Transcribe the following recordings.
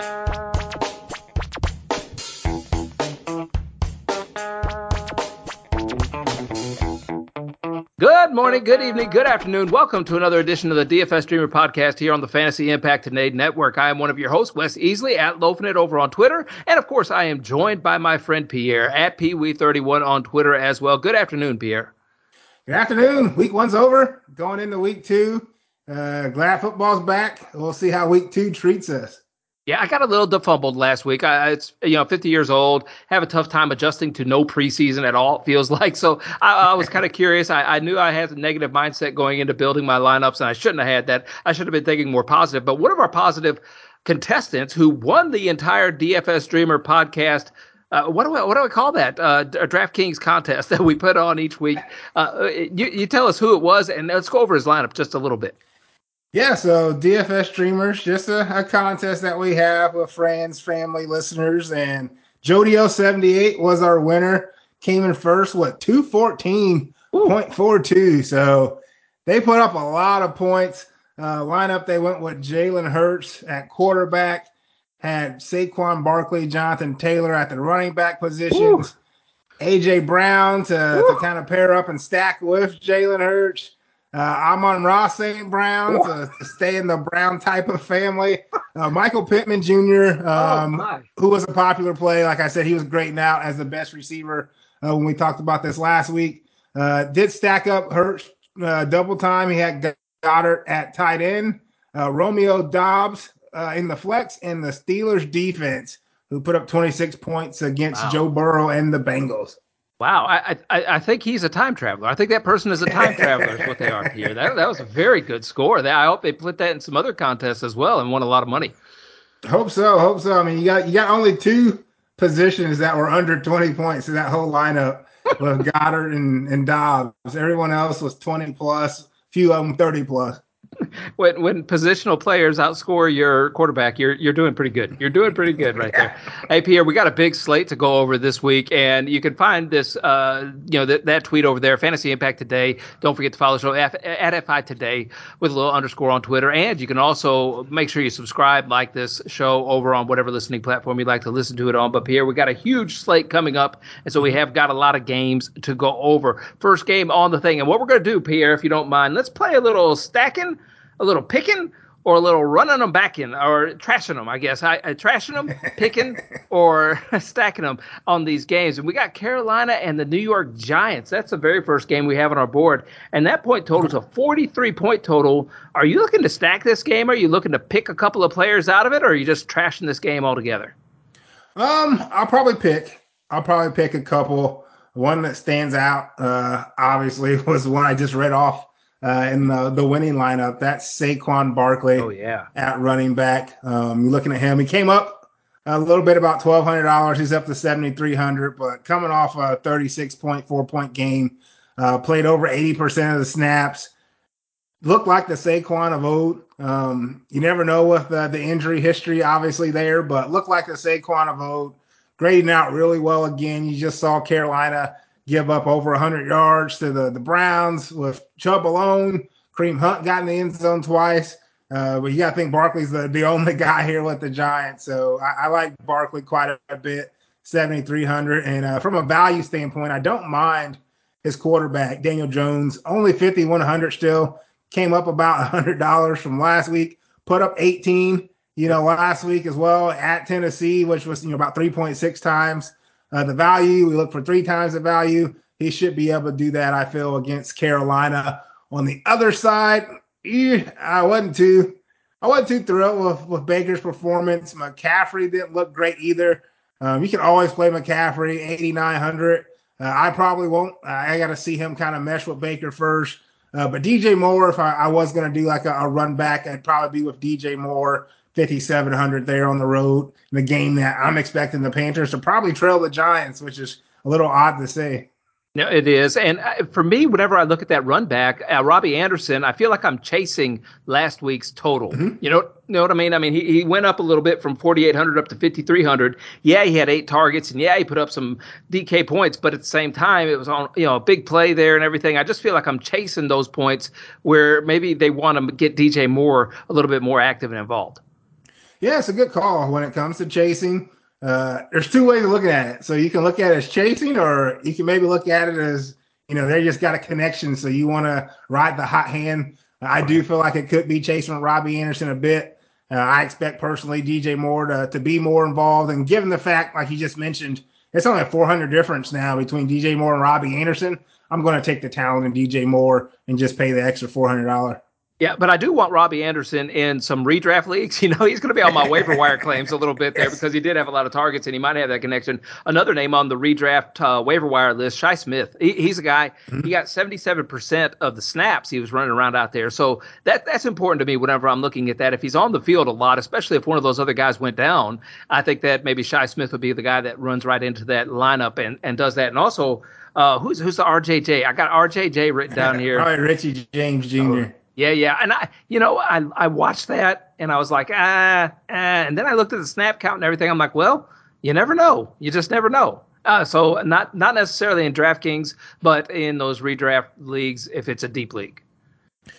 Good morning, good evening, good afternoon. Welcome to another edition of the DFS Dreamer podcast here on the Fantasy Impact Today Network. I am one of your hosts, Wes Easley, at Loafing It over on Twitter. And of course, I am joined by my friend Pierre at PeeWee31 on Twitter as well. Good afternoon, Pierre. Good afternoon. Week one's over. Going into week two. Uh, glad football's back. We'll see how week two treats us. Yeah, I got a little defumbled last week. I, it's you know, 50 years old, have a tough time adjusting to no preseason at all. It feels like so. I, I was kind of curious. I, I, knew I had a negative mindset going into building my lineups, and I shouldn't have had that. I should have been thinking more positive. But one of our positive contestants who won the entire DFS Dreamer podcast. Uh, what do I what do I call that? Uh, a DraftKings contest that we put on each week. Uh, you, you tell us who it was, and let's go over his lineup just a little bit. Yeah, so DFS Dreamers, just a, a, contest that we have with friends, family, listeners, and Jodio78 was our winner. Came in first, what, 214.42. So they put up a lot of points. Uh, lineup, they went with Jalen Hurts at quarterback, had Saquon Barkley, Jonathan Taylor at the running back positions. AJ Brown to, to kind of pair up and stack with Jalen Hurts. Uh, Amon-Ra St. Brown to, to, stay in the Brown type of family. Uh, Michael Pittman Jr., um, oh who was a popular play. Like I said, he was great now as the best receiver uh, when we talked about this last week. Uh, did stack up Hurts uh, double time. He had Goedert at tight end, uh, Romeo Doubs in the flex, and the Steelers defense, who put up 26 points against wow. Joe Burrow and the Bengals. Wow, I, I I think he's a time traveler. I think that person is a time traveler. is what they are here. That that was a very good score. I hope they put that in some other contests as well and won a lot of money. Hope so. Hope so. I mean, you got you got only two positions that were under twenty points in that whole lineup with Goedert and and Doubs. Everyone else was twenty plus. Few of them thirty plus when when positional players outscore your quarterback, you're you're doing pretty good. You're doing pretty good right there. hey Pierre, we got a big slate to go over this week, and you can find this uh you know that that tweet over there, Fantasy Impact Today. Don't forget to follow the show at, at FI Today with a little underscore on Twitter, and you can also make sure you subscribe, like this show over on whatever listening platform you'd like to listen to it on. But Pierre, we got a huge slate coming up, and so we have got a lot of games to go over. First game on the thing, and what we're gonna do, Pierre, if you don't mind, let's play a little stacking a little picking or a little running them back in or trashing them, I guess. I, I trashing them, picking, or stacking them on these games. And we got Carolina and the New York Giants. That's the very first game we have on our board. And that point total is a 43 point total. Are you looking to stack this game? Are you looking to pick a couple of players out of it? Or are you just trashing this game altogether? Um, I'll probably pick. I'll probably pick a couple. One that stands out, uh, obviously, was one I just read off uh, in the, the winning lineup. That's Saquon Barkley. Oh yeah, at running back. Um, you're looking at him. He came up a little bit about twelve hundred dollars. He's up to seventy three hundred, but coming off a thirty six point four point game, uh, played over eighty percent of the snaps. Looked like the Saquon of old. Um, you never know with the, the injury history, obviously there, but looked like the Saquon of old. Grading out really well again. You just saw Carolina give up over 100 yards to the, the Browns with Chubb alone. Kareem Hunt got in the end zone twice. Uh, but you got to think Barkley's the, the only guy here with the Giants. So I, I like Barkley quite a, a bit, 7,300. And uh, from a value standpoint, I don't mind his quarterback, Daniel Jones, only 5,100 still. Came up about $100 from last week, put up 18, you know, last week as well at Tennessee, which was, you know, about 3.6 times uh, the value. We look for three times the value. He should be able to do that, I feel, against Carolina. On the other side, I wasn't too I wasn't too thrilled with, with Baker's performance. McCaffrey didn't look great either. Um, you can always play McCaffrey, 8,900. Uh, I probably won't. I got to see him kind of mesh with Baker first. Uh, but DJ Moore, if I, I was going to do like a, a, run back, I'd probably be with DJ Moore 5,700 there on the road in a game that I'm expecting the Panthers to probably trail the Giants, which is a little odd to say. No, it is. And uh, for me, whenever I look at that run back, uh, Robbie Anderson, I feel like I'm chasing last week's total. Mm-hmm. You know, know what I mean? I mean, he, he went up a little bit from 4,800 up to 5,300. Yeah, he had eight targets, and yeah, he put up some DK points, but at the same time, it was on, you know, a big play there and everything. I just feel like I'm chasing those points where maybe they want to get DJ Moore a little bit more active and involved. Yeah, it's a good call when it comes to chasing. Uh, there's two ways of looking at it. So you can look at it as chasing, or you can maybe look at it as you know they just got a connection. So you want to ride the hot hand. I do feel like it could be chasing Robbie Anderson a bit. Uh, I expect personally DJ Moore to, to be more involved. And given the fact, like you just mentioned, it's only a 400 difference now between DJ Moore and Robbie Anderson. I'm going to take the talent in DJ Moore and just pay the extra $400. Yeah, but I do want Robbie Anderson in some redraft leagues. You know, he's going to be on my waiver wire claims a little bit there because he did have a lot of targets and he might have that connection. Another name on the redraft uh, waiver wire list, Shi Smith. He, he's a guy. Mm-hmm. He got 77% of the snaps he was running around out there. So that that's important to me whenever I'm looking at that. If he's on the field a lot, especially if one of those other guys went down, I think that maybe Shi Smith would be the guy that runs right into that lineup and, and does that. And also, uh, who's who's the RJJ? I got RJJ written down here. Probably Richie James Jr. Oh. Yeah, yeah, and I, you know, I I watched that and I was like, ah, ah, and then I looked at the snap count and everything. I'm like, well, you never know. You just never know. Uh, so not not necessarily in DraftKings, but in those redraft leagues if it's a deep league.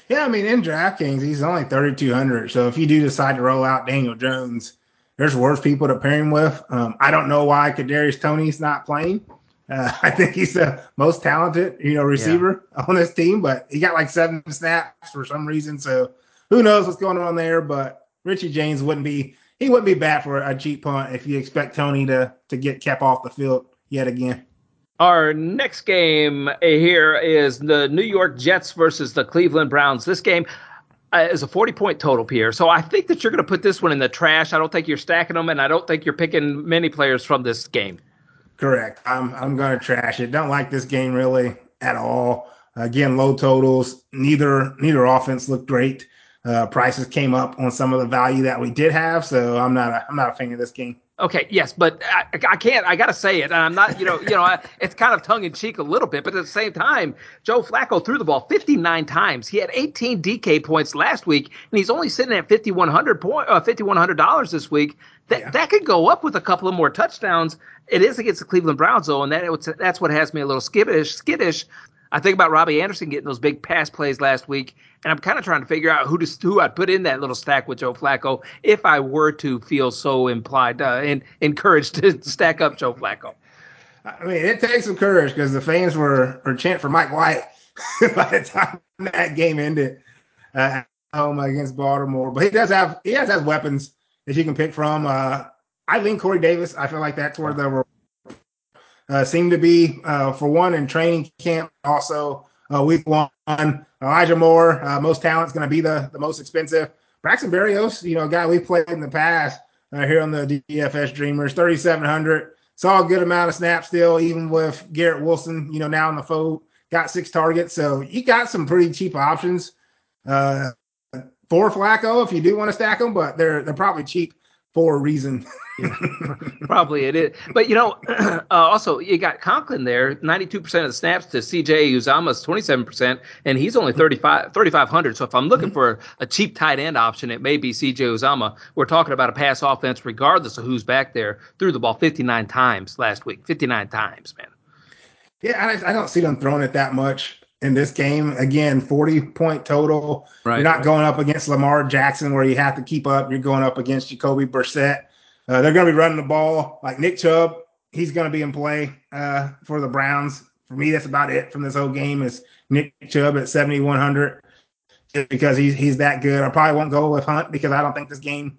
Yeah, I mean in DraftKings he's only 3,200. So if you do decide to roll out Daniel Jones, there's worse people to pair him with. Um, I don't know why Kadarius Tony's not playing. Uh, I think he's the most talented, you know, receiver yeah. on this team, but he got like seven snaps for some reason. So who knows what's going on there? But Richie James wouldn't be he wouldn't be bad for a cheap punt if you expect Tony to to get kept off the field yet again. Our next game here is the New York Jets versus the Cleveland Browns. This game uh, is a 40 point total, Pierre. So I think that you're going to put this one in the trash. I don't think you're stacking them, and I don't think you're picking many players from this game. Correct. I'm I'm gonna trash it. Don't like this game really at all. Again, low totals. Neither neither offense looked great. Uh, prices came up on some of the value that we did have, so I'm not a, I'm not a fan of this game. Okay, yes, but I, I can't. I got to say it, and I'm not. You know, you know, I, it's kind of tongue in cheek a little bit, but at the same time, Joe Flacco threw the ball 59 times. He had 18 DK points last week, and he's only sitting at 5100 point, uh, 5100 dollars this week. That yeah. that could go up with a couple of more touchdowns. It is against the Cleveland Browns though, and that that's what has me a little skittish. Skittish. I think about Robbie Anderson getting those big pass plays last week, and I'm kind of trying to figure out who to, who I'd put in that little stack with Joe Flacco if I were to feel so implied uh, and encouraged to stack up Joe Flacco. I mean, it takes some courage because the fans were, were chanting for Mike White by the time that game ended uh, home against Baltimore. But he does have he has have weapons that you can pick from. Uh, I lean Corey Davis. I feel like that's where the uh, seem to be uh, for one in training camp. Also, uh, week one, Elijah Moore, uh, most talent's going to be the, the most expensive. Braxton Berrios, you know, guy we played in the past uh, here on the DFS Dreamers, 3,700. Saw a good amount of snaps still, even with Garrett Wilson, you know, now in the fold. Got six targets. So you got some pretty cheap options. Uh, for Flacco if you do want to stack them, but they're they're probably cheap for a reason. yeah, probably it is. But you know, uh, also you got Conklin there, 92% of the snaps to CJ Uzomah's 27%, and he's only 35 3500. So if I'm looking mm-hmm. for a cheap tight end option, it may be CJ Uzomah. We're talking about a pass offense, regardless of who's back there. Threw the ball 59 times last week, 59 times, man. Yeah, I, I don't see them throwing it that much in this game. Again, 40 point total. Right, You're not going up against Lamar Jackson where you have to keep up. You're going up against Jacoby Brissett. Uh, they're going to be running the ball like Nick Chubb. He's going to be in play uh, for the Browns. For me, that's about it from this whole game is Nick Chubb at 7,100 because he's, he's that good. I probably won't go with Hunt because I don't think this game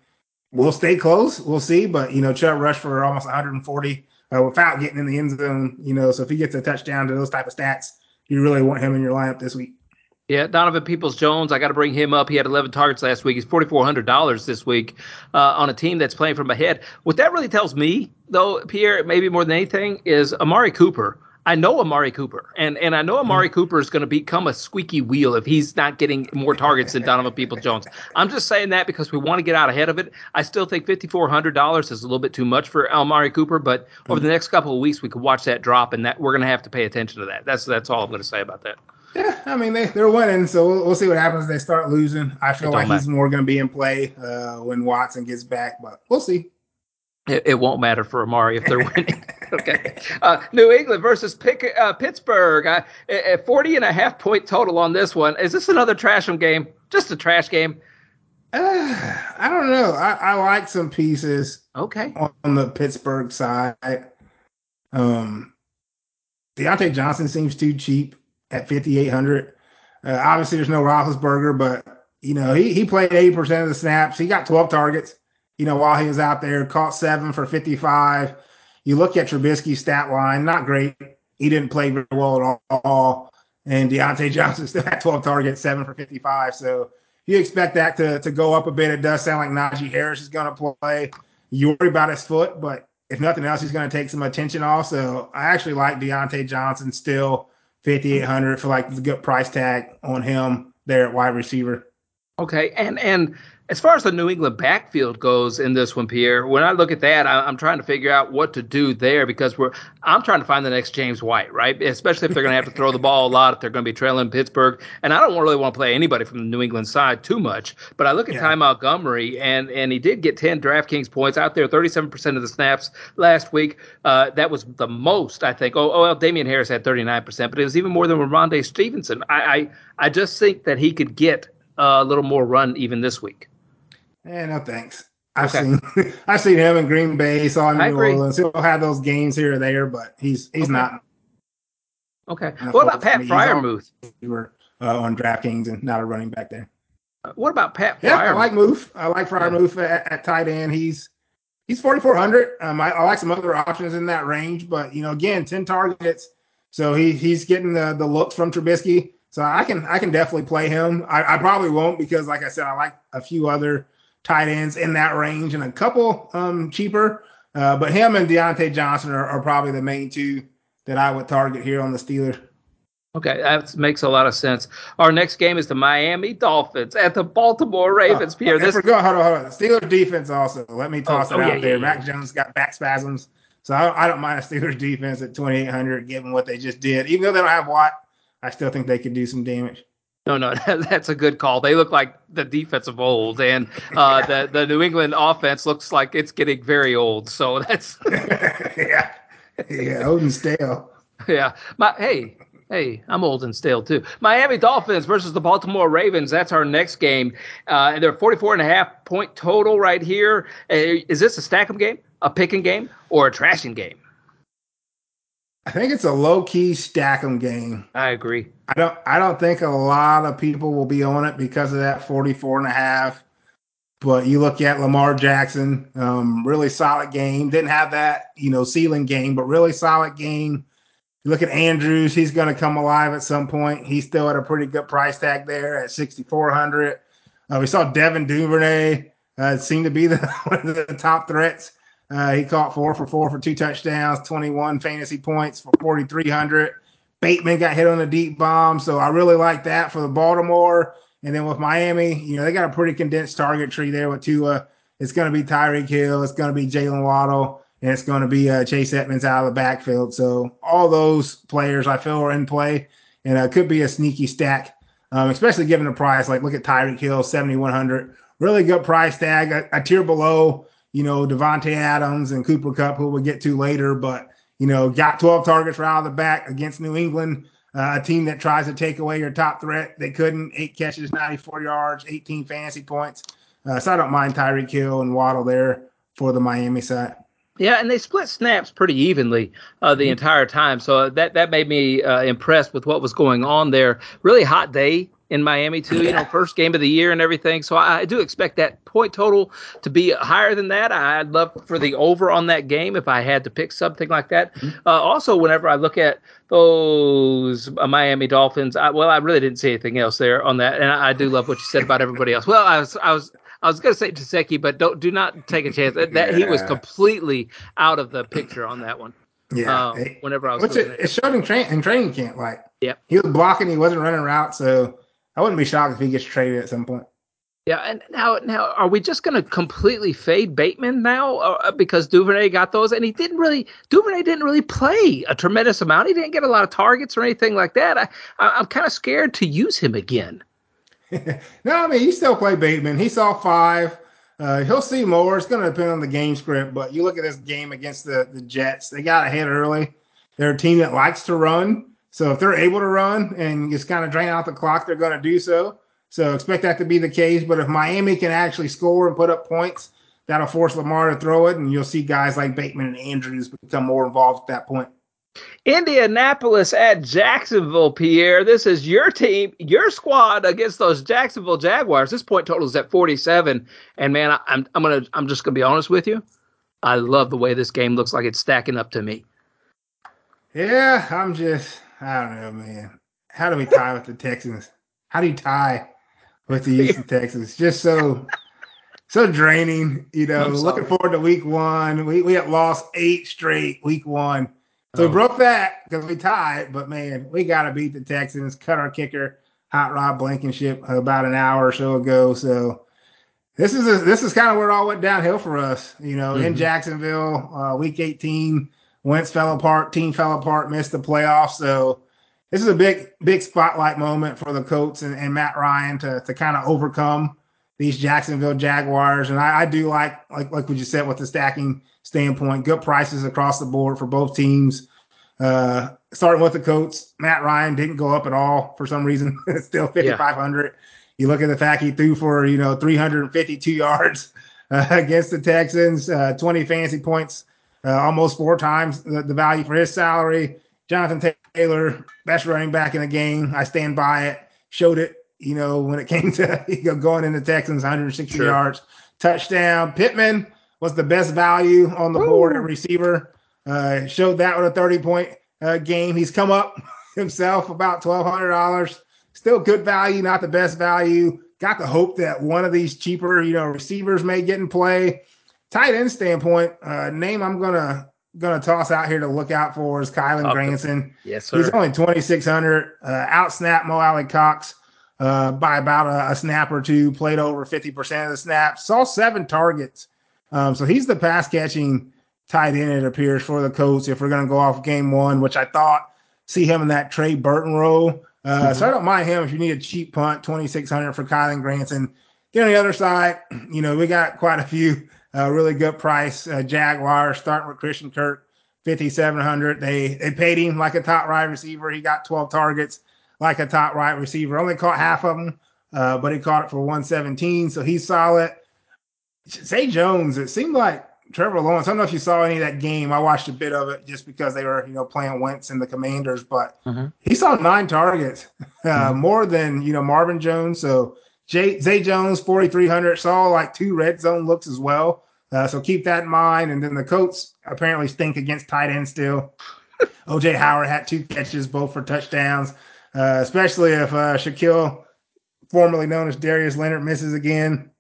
will stay close. We'll see. But, you know, Chubb rushed for almost 140 uh, without getting in the end zone, you know, so if he gets a touchdown to those type of stats – you really want him in your lineup this week. Yeah, Donovan Peoples Jones, I got to bring him up. He had 11 targets last week. He's $4,400 this week uh, on a team that's playing from ahead. What that really tells me, though, Pierre, maybe more than anything, is Amari Cooper. I know Amari Cooper, and, and I know Amari mm-hmm. Cooper is going to become a squeaky wheel if he's not getting more targets than Donovan People Jones. I'm just saying that because we want to get out ahead of it. I still think $5,400 is a little bit too much for Amari Cooper, but over the next couple of weeks we could watch that drop, and that we're going to have to pay attention to that. That's that's all I'm going to say about that. Yeah, I mean they they're winning, so we'll, we'll see what happens. They start losing. I feel like matter. he's more going to be in play uh, when Watson gets back, but we'll see. It, it, won't matter for Amari if they're winning. okay. Uh, New England versus Pick, uh, Pittsburgh. Uh, a 40 and a half point total on this one. Is this another Trasham game? Just a trash game? Uh, I don't know. I, I like some pieces. Okay. On, the Pittsburgh side, um, Diontae Johnson seems too cheap at 5,800. Uh, obviously, there's no Roethlisberger, but you know he he played 80 percent of the snaps. He got 12 targets. You know while he was out there, caught seven for 55. You look at Trubisky's stat line, not great. He didn't play very well at all. And Diontae Johnson still had 12 targets, seven for 55. So you expect that to, to go up a bit. It does sound like Najee Harris is going to play. You worry about his foot, but if nothing else, he's going to take some attention off. So I actually like Diontae Johnson still 5,800 for like the good price tag on him there at wide receiver. Okay. And, and, as far as the New England backfield goes in this one, Pierre, when I look at that, I, am trying to figure out what to do there because we're I'm trying to find the next James White, right? Especially if they're going to have to throw the ball a lot, if they're going to be trailing Pittsburgh, and I don't really want to play anybody from the New England side too much. But I look at yeah. Ty Montgomery, and and he did get 10 DraftKings points out there, 37% of the snaps last week. Uh, that was the most, I think. Oh, oh well, Damien Harris had 39%, but it was even more than Rhamondre Stevenson. I, I I just think that he could get a little more run even this week. Yeah, no thanks. I've okay. seen I've seen him in Green Bay, saw him in I New agree. Orleans. He'll have those games here or there, but he's he's okay. not. Okay. What about Pat Freiermuth? We were uh, on DraftKings and not a running back there. Uh, what about Pat? Yeah, I like Muth. I like Freiermuth yeah. at, at, tight end. He's he's forty four hundred. Um, I, I, like some other options in that range, but you know, again, ten targets, so he he's getting the the looks from Trubisky. So I can I can definitely play him. I, I probably won't because, like I said, I like a few other tight ends in that range and a couple um, cheaper. Uh, but him and Diontae Johnson are, are, probably the main two that I would target here on the Steelers. Okay, that makes a lot of sense. Our next game is the Miami Dolphins at the Baltimore Ravens. Oh, Pierre, this forgot. Hold on, hold on. Steelers defense also. Let me toss oh, it oh, out yeah, there. Yeah, Mac yeah. Jones got back spasms, so I, I don't mind a Steelers defense at 2,800 given what they just did. Even though they don't have Watt, I still think they could do some damage. No, no, that's a good call. They look like the defense of old, and uh, the the New England offense looks like it's getting very old. So that's yeah, yeah, old and stale. Yeah, my hey, hey, I'm old and stale too. Miami Dolphins versus the Baltimore Ravens. That's our next game. Uh, they're 44 and a half point total right here. Uh, is this a stack'em game, a picking game, or a trashing game? I think it's a low key stack 'em game. I agree. I don't I don't think a lot of people will be on it because of that 44 and a half. But you look at Lamar Jackson, um, really solid game. Didn't have that, you know, ceiling game, but really solid game. You look at Andrews, he's going to come alive at some point. He's still at a pretty good price tag there at 6,400. Uh, we saw Devin Duvernay uh, seemed to be the, one of the top threats uh, he caught four for four for two touchdowns, 21 fantasy points for 4,300. Bateman got hit on a deep bomb. So I really like that for the Baltimore. And then with Miami, you know, they got a pretty condensed target tree there with Tua. It's going to be Tyreek Hill. It's going to be Jaylen Waddle. And it's going to be uh, Chase Edmonds out of the backfield. So all those players I feel are in play. And it uh, could be a sneaky stack, um, especially given the price. Like look at Tyreek Hill, 7,100. Really good price tag. A, a tier below you know, Davante Adams and Cooper Kupp, who we'll get to later, but, you know, got 12 targets right out of the back against New England, uh, a team that tries to take away your top threat. They couldn't. Eight catches, 94 yards, 18 fantasy points. Uh, so I don't mind Tyreek Hill and Waddle there for the Miami side. Yeah, and they split snaps pretty evenly uh, the mm-hmm. entire time. So that that made me uh, impressed with what was going on there. Really hot day in Miami too. You know, first game of the year and everything. So I, I, do expect that point total to be higher than that. I'd love for the over on that game if I had to pick something like that. Mm-hmm. Uh, also, whenever I look at those uh, Miami Dolphins, I, well, I really didn't see anything else there on that, and I, I do love what you said about everybody else. Well, I was I was I was going to say Gesicki, but don't do not take a chance. That, that he was completely out of the picture on that one. Yeah. Um, whenever I was, which it, it, showed in, train, in training camp, like yeah, he was blocking, he wasn't running routes, so I wouldn't be shocked if he gets traded at some point. Yeah, and now now are we just going to completely fade Bateman now uh, because Duvernay got those and he didn't really Duvernay didn't really play a tremendous amount. He didn't get a lot of targets or anything like that. I, I am kind of scared to use him again. no, I mean he still played Bateman. He saw five. Uh, he'll see more. It's going to depend on the game script, but you look at this game against the the Jets. They got ahead early. They're a team that likes to run. So if they're able to run and just kind of drain out the clock, they're going to do so. So expect that to be the case. But if Miami can actually score and put up points, that'll force Lamar to throw it, and you'll see guys like Bateman and Andrews become more involved at that point. Indianapolis at Jacksonville, Pierre. This is your team, your squad against those Jacksonville Jaguars. This point total is at 47. And man, I, I'm I'm gonna I'm just gonna be honest with you. I love the way this game looks like it's stacking up to me. Yeah, I'm just I don't know, man. How do we tie with the Texans? How do you tie with the Houston Texans? Just so so draining, you know. Looking forward to week one. We we have lost eight straight week one. So oh. we broke that because we tied, but man, we got to beat the Texans. Cut our kicker, Hot Rod Blankenship, about an hour or so ago. So this is a, this is kind of where it all went downhill for us. You know, mm-hmm. in Jacksonville, uh, week 18, Wentz fell apart, team fell apart, missed the playoffs. So this is a big big spotlight moment for the Colts and, and Matt Ryan to to kind of overcome these Jacksonville Jaguars. And I, I do like like like what you said with the stacking standpoint. Good prices across the board for both teams. Uh, starting with the Colts, Matt Ryan didn't go up at all for some reason. it's still 5,500. Yeah. You look at the fact he threw for, you know, 352 yards uh, against the Texans, uh, 20 fantasy points, uh, almost four times the, the, value for his salary. Jonathan Taylor, best running back in the game. I stand by it. Showed it, you know, when it came to you know, going into Texans, 160 sure. yards, touchdown. Pittman was the best value on the Woo. board at receiver. Uh, showed that with a 30 point uh, game. He's come up himself about $1,200. Still good value, not the best value. Got the hope that one of these cheaper, you know, receivers may get in play. Tight end standpoint, uh, name I'm gonna gonna toss out here to look out for is Kylen okay. Granson. Yes, sir. He's only 2,600. Uh, out snap Mo Alie-Cox uh, by about a, a, snap or two. Played over 50% of the snaps. Saw seven targets um, so he's the pass catching tight end, it appears, for the Colts if we're going to go off game one, which I thought see him in that Trey Burton role. Uh, mm-hmm. So I don't mind him if you need a cheap punt, 2600 for Kylen Granson. Then on the other side, you know, we got quite a few uh, really good price uh, Jaguars starting with Christian Kirk, 5700 They they paid him like a top right receiver. He got 12 targets like a top right receiver. Only caught half of them, uh, but he caught it for 117. So he's solid. Zay Jones, it seemed like Trevor Lawrence. I don't know if you saw any of that game. I watched a bit of it just because they were, you know, playing Wentz and the Commanders, but mm-hmm. he saw nine targets, uh, mm-hmm. more than you know Marvin Jones. So Jay, Zay Jones, forty three hundred, saw like two red zone looks as well. Uh, so keep that in mind. And then the Colts apparently stink against tight end still. OJ Howard had two catches, both for touchdowns. Uh, especially if uh, Shaquille, formerly known as Darius Leonard, misses again.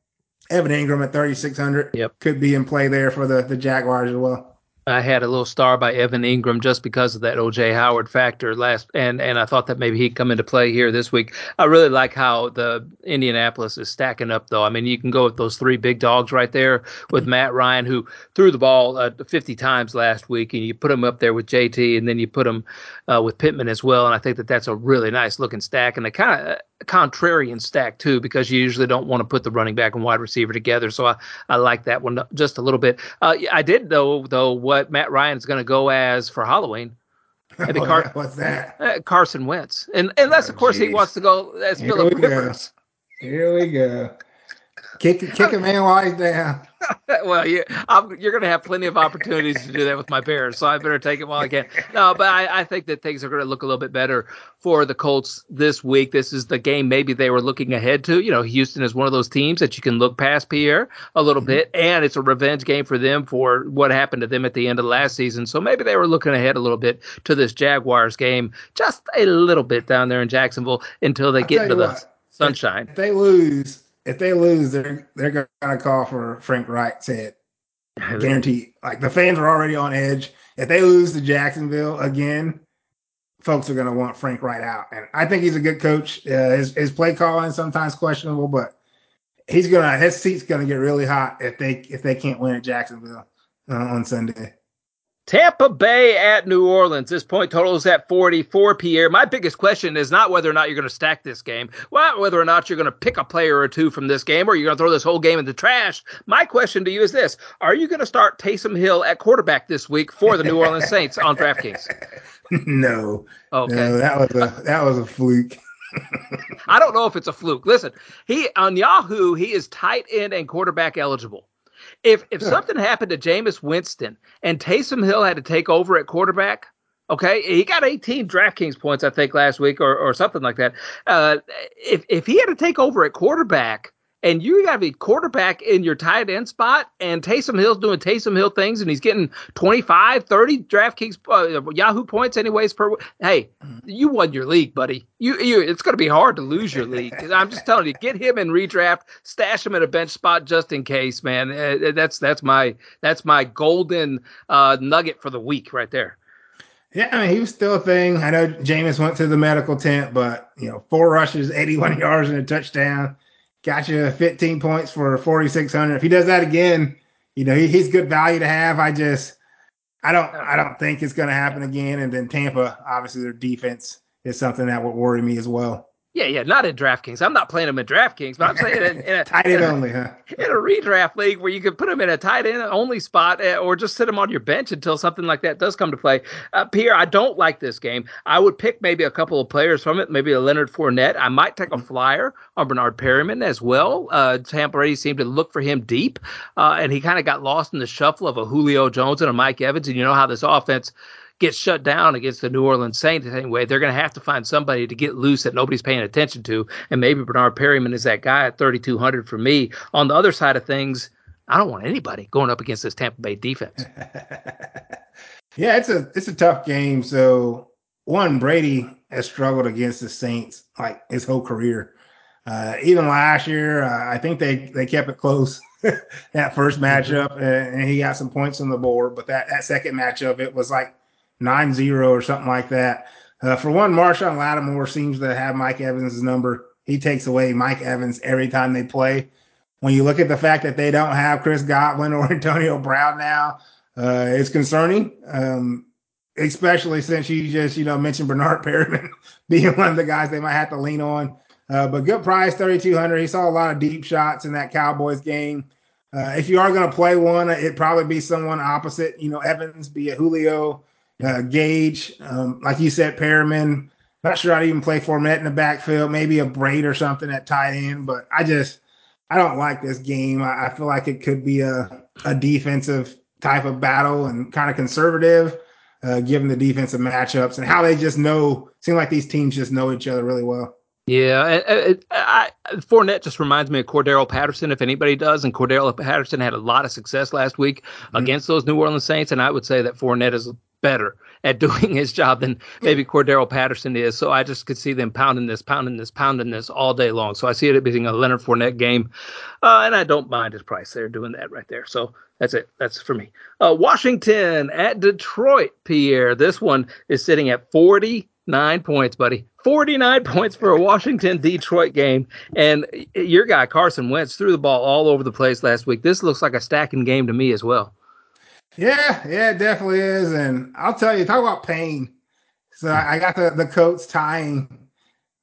Evan Engram at 3,600. Yep. Could be in play there for the, the Jaguars as well. I had a little star by Evan Engram just because of that OJ Howard factor last, and and I thought that maybe he'd come into play here this week. I really like how the Indianapolis is stacking up, though. I mean, you can go with those three big dogs right there with Matt Ryan, who threw the ball uh, 50 times last week, and you put him up there with JT, and then you put him uh, with Pittman as well. And I think that that's a really nice looking stack, and a kind of contrarian stack too, because you usually don't want to put the running back and wide receiver together. So I, I like that one just a little bit. Uh, I did though though what Matt Ryan is going to go as for Halloween. Maybe oh, Car- what's that? Uh, Carson Wentz, and unless oh, of course geez. he wants to go as Philip Rivers. Here we go. Kick, kick a man while he's down. well, you, I'm, you're going to have plenty of opportunities to do that with my Bears, so I better take it while I can. No, but I, I think that things are going to look a little bit better for the Colts this week. This is the game maybe they were looking ahead to. You know, Houston is one of those teams that you can look past Pierre a little mm-hmm. bit, and it's a revenge game for them for what happened to them at the end of last season. So maybe they were looking ahead a little bit to this Jaguars game, just a little bit down there in Jacksonville until they I'll get into the what, sunshine. If they lose, if they lose, they're they're gonna call for Frank Reich's head. Guarantee. Like the fans are already on edge. If they lose to Jacksonville again, folks are gonna want Frank Reich out. And I think he's a good coach. Uh, his his play calling sometimes questionable, but he's gonna his seat's gonna get really hot if they if they can't win at Jacksonville uh, on Sunday. Tampa Bay at New Orleans. This point total is at 44, Pierre. My biggest question is not whether or not you're going to stack this game, well, whether or not you're going to pick a player or two from this game or you're going to throw this whole game in the trash. My question to you is this Are you going to start Taysom Hill at quarterback this week for the New Orleans Saints on DraftKings? No. Okay. No, that was a that was a fluke. I don't know if it's a fluke. Listen, he on Yahoo, he is tight end and quarterback eligible. If if yeah. something happened to Jameis Winston and Taysom Hill had to take over at quarterback, okay, he got 18 DraftKings points I think last week or or something like that. Uh, if if he had to take over at quarterback and you got to be quarterback in your tight end spot, and Taysom Hill's doing Taysom Hill things, and he's getting 25, 30 DraftKings uh, Yahoo points anyways per. Hey, you won your league, buddy. You, you it's going to be hard to lose your league. I'm just telling you, get him in redraft, stash him in a bench spot just in case, man. Uh, uh, that's that's my that's my golden uh, nugget for the week right there. Yeah, I mean, he was still a thing. I know Jameis went to the medical tent, but you know, four rushes, 81 yards, and a touchdown got you 15 points for 4,600. If he does that again, you know, he, he's good value to have. I just, I don't, I don't think it's going to happen again. And then Tampa, obviously, their defense is something that would worry me as well. Yeah, yeah, not in DraftKings. I'm not playing them in DraftKings, but I'm saying in, in a tight end only, huh? In a redraft league where you could put them in a tight end only spot, eh, or just sit them on your bench until something like that does come to play. Uh, Pierre, I don't like this game. I would pick maybe a couple of players from it, maybe a Leonard Fournette. I might take a mm-hmm. flyer on Bernard Perriman as well. Uh, Tampa Brady seemed to look for him deep, uh, and he kind of got lost in the shuffle of a Julio Jones and a Mike Evans. And you know how this offense gets shut down against the New Orleans Saints anyway, they're going to have to find somebody to get loose that nobody's paying attention to. And maybe Bernard Perriman is that guy at 3,200 for me. On the other side of things, I don't want anybody going up against this Tampa Bay defense. yeah, it's a it's a tough game. So one, Brady has struggled against the Saints like his whole career. Uh, even last year, uh, I think they they kept it close that first mm-hmm. matchup, and, and he got some points on the board. But that that second matchup, it was like 9 0 or something like that. Uh, for one, Marshon Lattimore seems to have Mike Evans' number. He takes away Mike Evans every time they play. When you look at the fact that they don't have Chris Godwin or Antonio Brown now, uh, it's concerning. Um, especially since you just, you know, mentioned Bernard Perriman being one of the guys they might have to lean on. Uh, but good price, 3,200. He saw a lot of deep shots in that Cowboys game. Uh, if you are going to play one, it'd probably be someone opposite, you know, Evans, be a Julio, uh, Gage, um, like you said, Perriman. Not sure I'd even play Fournette in the backfield, maybe a Brate or something at tight end. But I just I don't like this game. I, I feel like it could be a a defensive type of battle and kind of conservative, uh, given the defensive matchups and how they just know. Seem like these teams just know each other really well. Yeah, I, I, Fournette just reminds me of Cordarrelle Patterson, if anybody does. And Cordarrelle Patterson had a lot of success last week mm-hmm. against those New Orleans Saints, and I would say that Fournette is better at doing his job than maybe Cordarrelle Patterson is. So I just could see them pounding this, pounding this, pounding this all day long. So I see it being a Leonard Fournette game, uh, and I don't mind his price. They're doing that right there. So that's it. That's for me. Uh, Washington at Detroit, Pierre. This one is sitting at 49 points, buddy. 49 points for a Washington Detroit game. And your guy, Carson Wentz, threw the ball all over the place last week. This looks like a stacking game to me as well. Yeah, yeah, it definitely is. And I'll tell you, talk about pain. So I got the, the Colts tying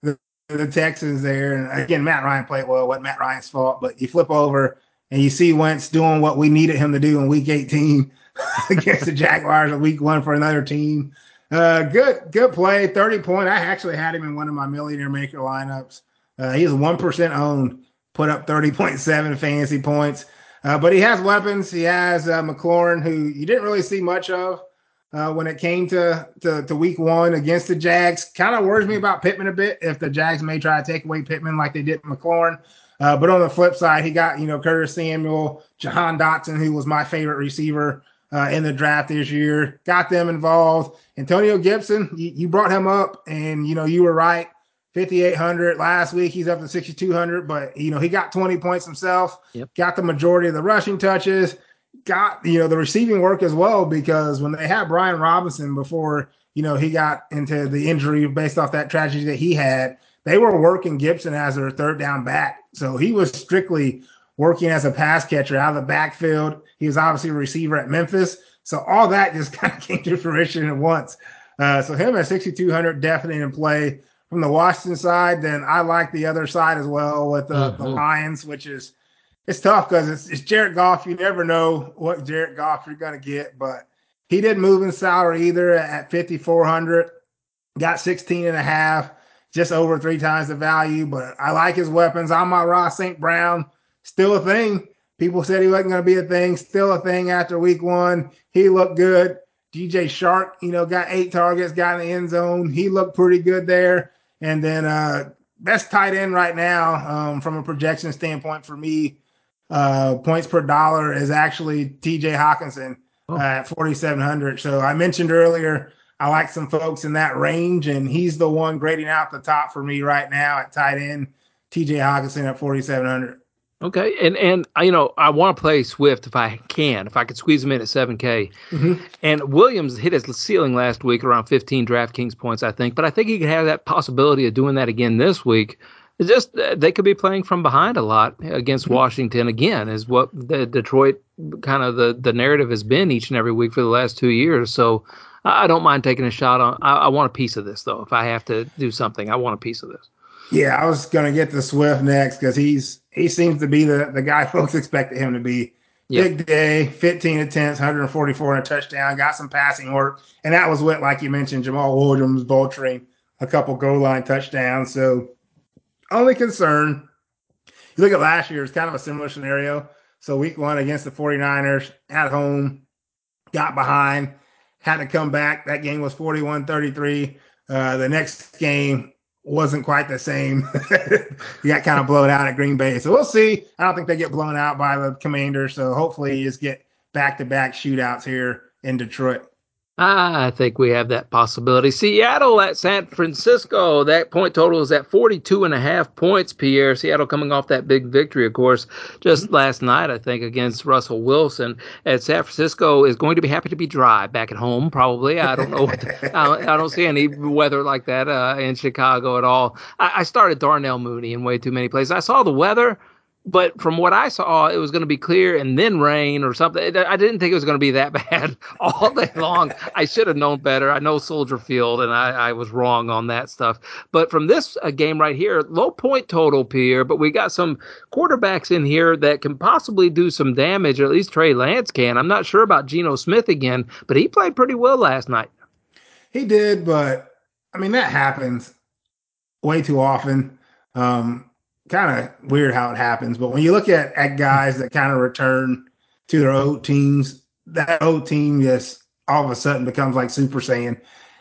the, the Texans there. And again, Matt Ryan played well. What Matt Ryan's fault, but you flip over and you see Wentz doing what we needed him to do in week 18 against the Jaguars in week one for another team. Uh, good, good play. 30 point. I actually had him in one of my millionaire maker lineups. Uh, he's 1% owned, put up 30.7 fantasy points. Uh, but he has weapons. He has uh, McLaurin, who you didn't really see much of uh, when it came to, to, to week one against the Jags. Kind of worries me about Pittman a bit if the Jags may try to take away Pittman like they did McLaurin. Uh, but on the flip side, he got, you know, Curtis Samuel, Jahan Dotson, who was my favorite receiver uh, in the draft this year, got them involved. Antonio Gibson, you, you brought him up, and, you know, you were right. 5,800 last week. He's up to 6,200, but you know, he got 20 points himself, yep. got the majority of the rushing touches, got, you know, the receiving work as well, because when they had Brian Robinson before, you know, he got into the injury based off that tragedy that he had, they were working Gibson as their third down back. So he was strictly working as a pass catcher out of the backfield. He was obviously a receiver at Memphis. So all that just kind of came to fruition at once. Uh, so him at 6,200 definitely in play from the Washington side, then I like the other side as well with the, mm-hmm. the Lions, which is it's tough because it's, it's Jared Goff. You never know what Jared Goff you're going to get, but he didn't move in salary either at 5,400, got 16 and a half. just over three times the value, but I like his weapons. Amon-Ra St. Brown, still a thing. People said he wasn't going to be a thing, still a thing after week one. He looked good. DJ Chark, you know, got eight targets, got in the end zone. He looked pretty good there. And then uh best tight end right now, um, from a projection standpoint for me, uh, points per dollar is actually TJ Hockenson oh. uh, at 4,700. So I mentioned earlier, I like some folks in that range, and he's the one grading out the top for me right now at tight end. TJ Hockenson at 4,700. Okay, and and you know I want to play Swift if I can, if I could squeeze him in at seven K. Mm-hmm. And Williams hit his ceiling last week around 15 DraftKings points, I think, but I think he could have that possibility of doing that again this week. It's just uh, they could be playing from behind a lot against mm-hmm. Washington again, is what the Detroit kind of the the narrative has been each and every week for the last two years. So I don't mind taking a shot on. I, I want a piece of this though. If I have to do something, I want a piece of this. Yeah, I was gonna get the Swift next because he's he seems to be the, the guy folks expected him to be. Yep. Big day, 15 attempts, 144 and a touchdown, got some passing work. And that was what, like you mentioned, Jamaal Williams vulturing a couple goal line touchdowns. So only concern, you look at last year, it's kind of a similar scenario. So week one against the 49ers at home, got behind, had to come back. That game was 41-33. Uh, the next game, wasn't quite the same. he got kind of blown out at Green Bay. So we'll see. I don't think they get blown out by the Commanders. So hopefully you just get back to back shootouts here in Detroit. I think we have that possibility. Seattle at San Francisco. That point total is at 42 and a half points, Pierre. Seattle coming off that big victory, of course, just mm-hmm. last night, I think, against Russell Wilson. And San Francisco is going to be happy to be dry back at home, probably. I don't know. I, don't see any weather like that uh, in Chicago at all. I, I started Darnell Mooney in way too many places. I saw the weather but from what I saw, it was going to be clear and then rain or something. I didn't think it was going to be that bad all day long. I should have known better. I know Soldier Field, and I, I was wrong on that stuff. But from this uh, game right here, low point total, Pierre, but we got some quarterbacks in here that can possibly do some damage, or at least Trey Lance can. I'm not sure about Geno Smith again, but he played pretty well last night. He did, but I mean, that happens way too often. Um, kind of weird how it happens. But when you look at, at guys that kind of return to their old teams, that old team just all of a sudden becomes like Super Saiyan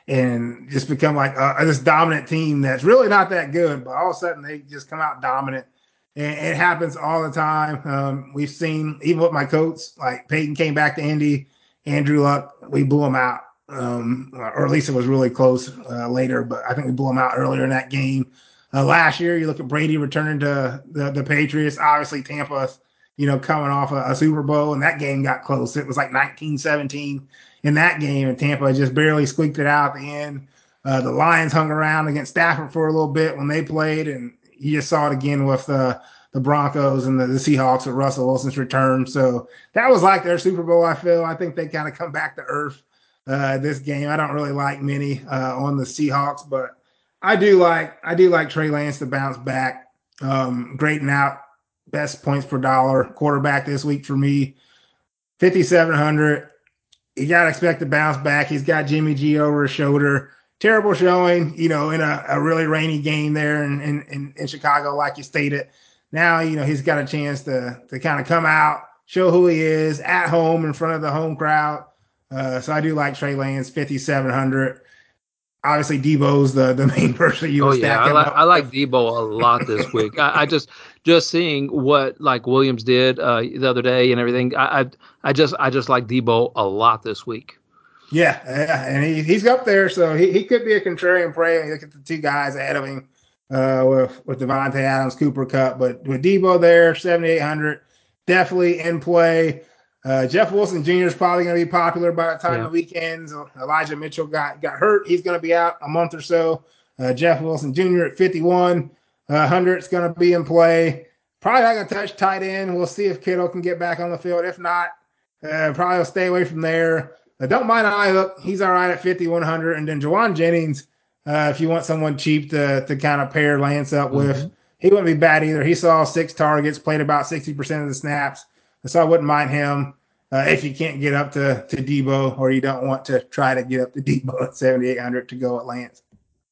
and just become like a, this dominant team that's really not that good, but all of a sudden they just come out dominant. And it happens all the time. Um, we've seen even with my Colts, like Peyton came back to Indy, Andrew Luck, we blew him out. Um, or at least it was really close uh, later, but I think we blew him out earlier in that game. Uh, last year, you look at Brady returning to the, the Patriots. Obviously, Tampa, you know, coming off a, a, Super Bowl, and that game got close. It was like 19-17 in that game, and Tampa just barely squeaked it out at the end. Uh, the Lions hung around against Stafford for a little bit when they played, and you just saw it again with the the Broncos and the, the Seahawks with Russell Wilson's return. So that was like their Super Bowl. I feel. I think they kind of come back to earth uh, this game. I don't really like many uh, on the Seahawks, but I do like I do like Trey Lance to bounce back. Um, grading out best points per dollar quarterback this week for me. 5,700. You got to expect to bounce back. He's got Jimmy G over his shoulder. Terrible showing, you know, in a, a really rainy game there in, in, in, Chicago, like you stated. Now, you know, he's got a chance to, to kind of come out, show who he is at home in front of the home crowd. Uh, so I do like Trey Lance, 5,700 obviously Deebo's the, the main person you. Oh yeah, I like, I like Deebo a lot this week. I, I, just just seeing what like Williams did uh, the other day and everything. I, I, I just I just like Deebo a lot this week. Yeah, and he, he's up there, so he, he could be a contrarian play. you look at the two guys ahead of him uh, with with Davante Adams, Cooper Kupp, but with Deebo there, seventy eight hundred, definitely in play. Uh, Jeff Wilson Jr. is probably going to be popular by the time yeah. the weekends. Elijah Mitchell got got hurt. He's going to be out a month or so. Uh, Jeff Wilson Jr. at 51. Uh, 100 is going to be in play. Probably not going to touch tight end. We'll see if Kittle can get back on the field. If not, uh, probably will stay away from there. Uh, don't mind Aiyuk. He's all right at 5,100. And then Jauan Jennings, uh, if you want someone cheap to, to kind of pair Lance up with, mm-hmm. he wouldn't be bad either. He saw six targets, played about 60% of the snaps so I wouldn't mind him uh, if you can't get up to to Deebo or you don't want to try to get up to Deebo at 7,800 to go at Lance.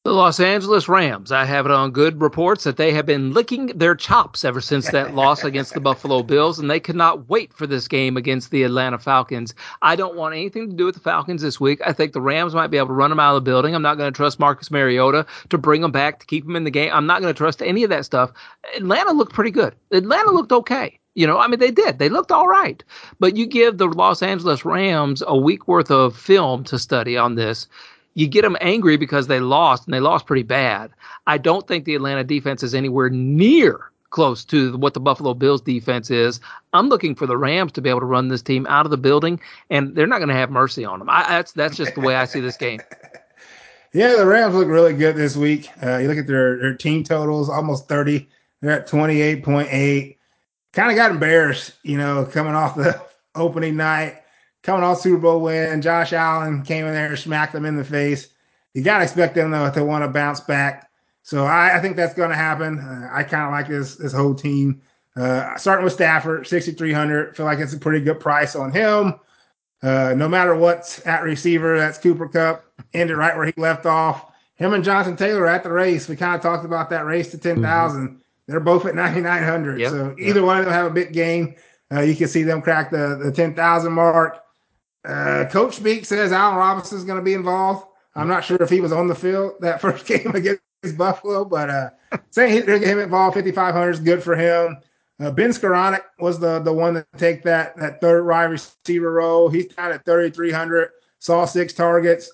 The Los Angeles Rams, I have it on good reports that they have been licking their chops ever since that loss against the Buffalo Bills, and they could not wait for this game against the Atlanta Falcons. I don't want anything to do with the Falcons this week. I think the Rams might be able to run them out of the building. I'm not going to trust Marcus Mariota to bring them back to keep them in the game. I'm not going to trust any of that stuff. Atlanta looked pretty good. Atlanta looked okay. You know, I mean, they did. They looked all right. But you give the Los Angeles Rams a week worth of film to study on this you get them angry because they lost and they lost pretty bad. I don't think the Atlanta defense is anywhere near close to what the Buffalo Bills defense is. I'm looking for the Rams to be able to run this team out of the building, and they're not going to have mercy on them. I, that's that's just the way I see this game. yeah, the Rams look really good this week. Uh, you look at their, their team totals, almost 30. They're at 28.8. Kind of got embarrassed, you know, coming off the opening night coming off Super Bowl win. Josh Allen came in there and smacked them in the face. You got to expect them though to want to bounce back. So I, I think that's going to happen. Uh, I kind of like this this whole team. Uh, starting with Stafford, 6,300. Feel like it's a pretty good price on him. Uh, no matter what's at receiver, that's Cooper Kupp. Ended right where he left off. Him and Jonathan Taylor at the race. We kind of talked about that race to 10,000. Mm-hmm. They're both at 9,900. Yep. So either yep. one of them have a big game. Uh, you can see them crack the, the 10,000 mark. Uh, Coach Speak says Allen Robinson is going to be involved. I'm not sure if he was on the field that first game against Buffalo, but uh, saying he, him involved 5,500 is good for him. Uh, ben Skowronek was the the one to take that that third wide receiver role. He's down at 3,300. Saw six targets.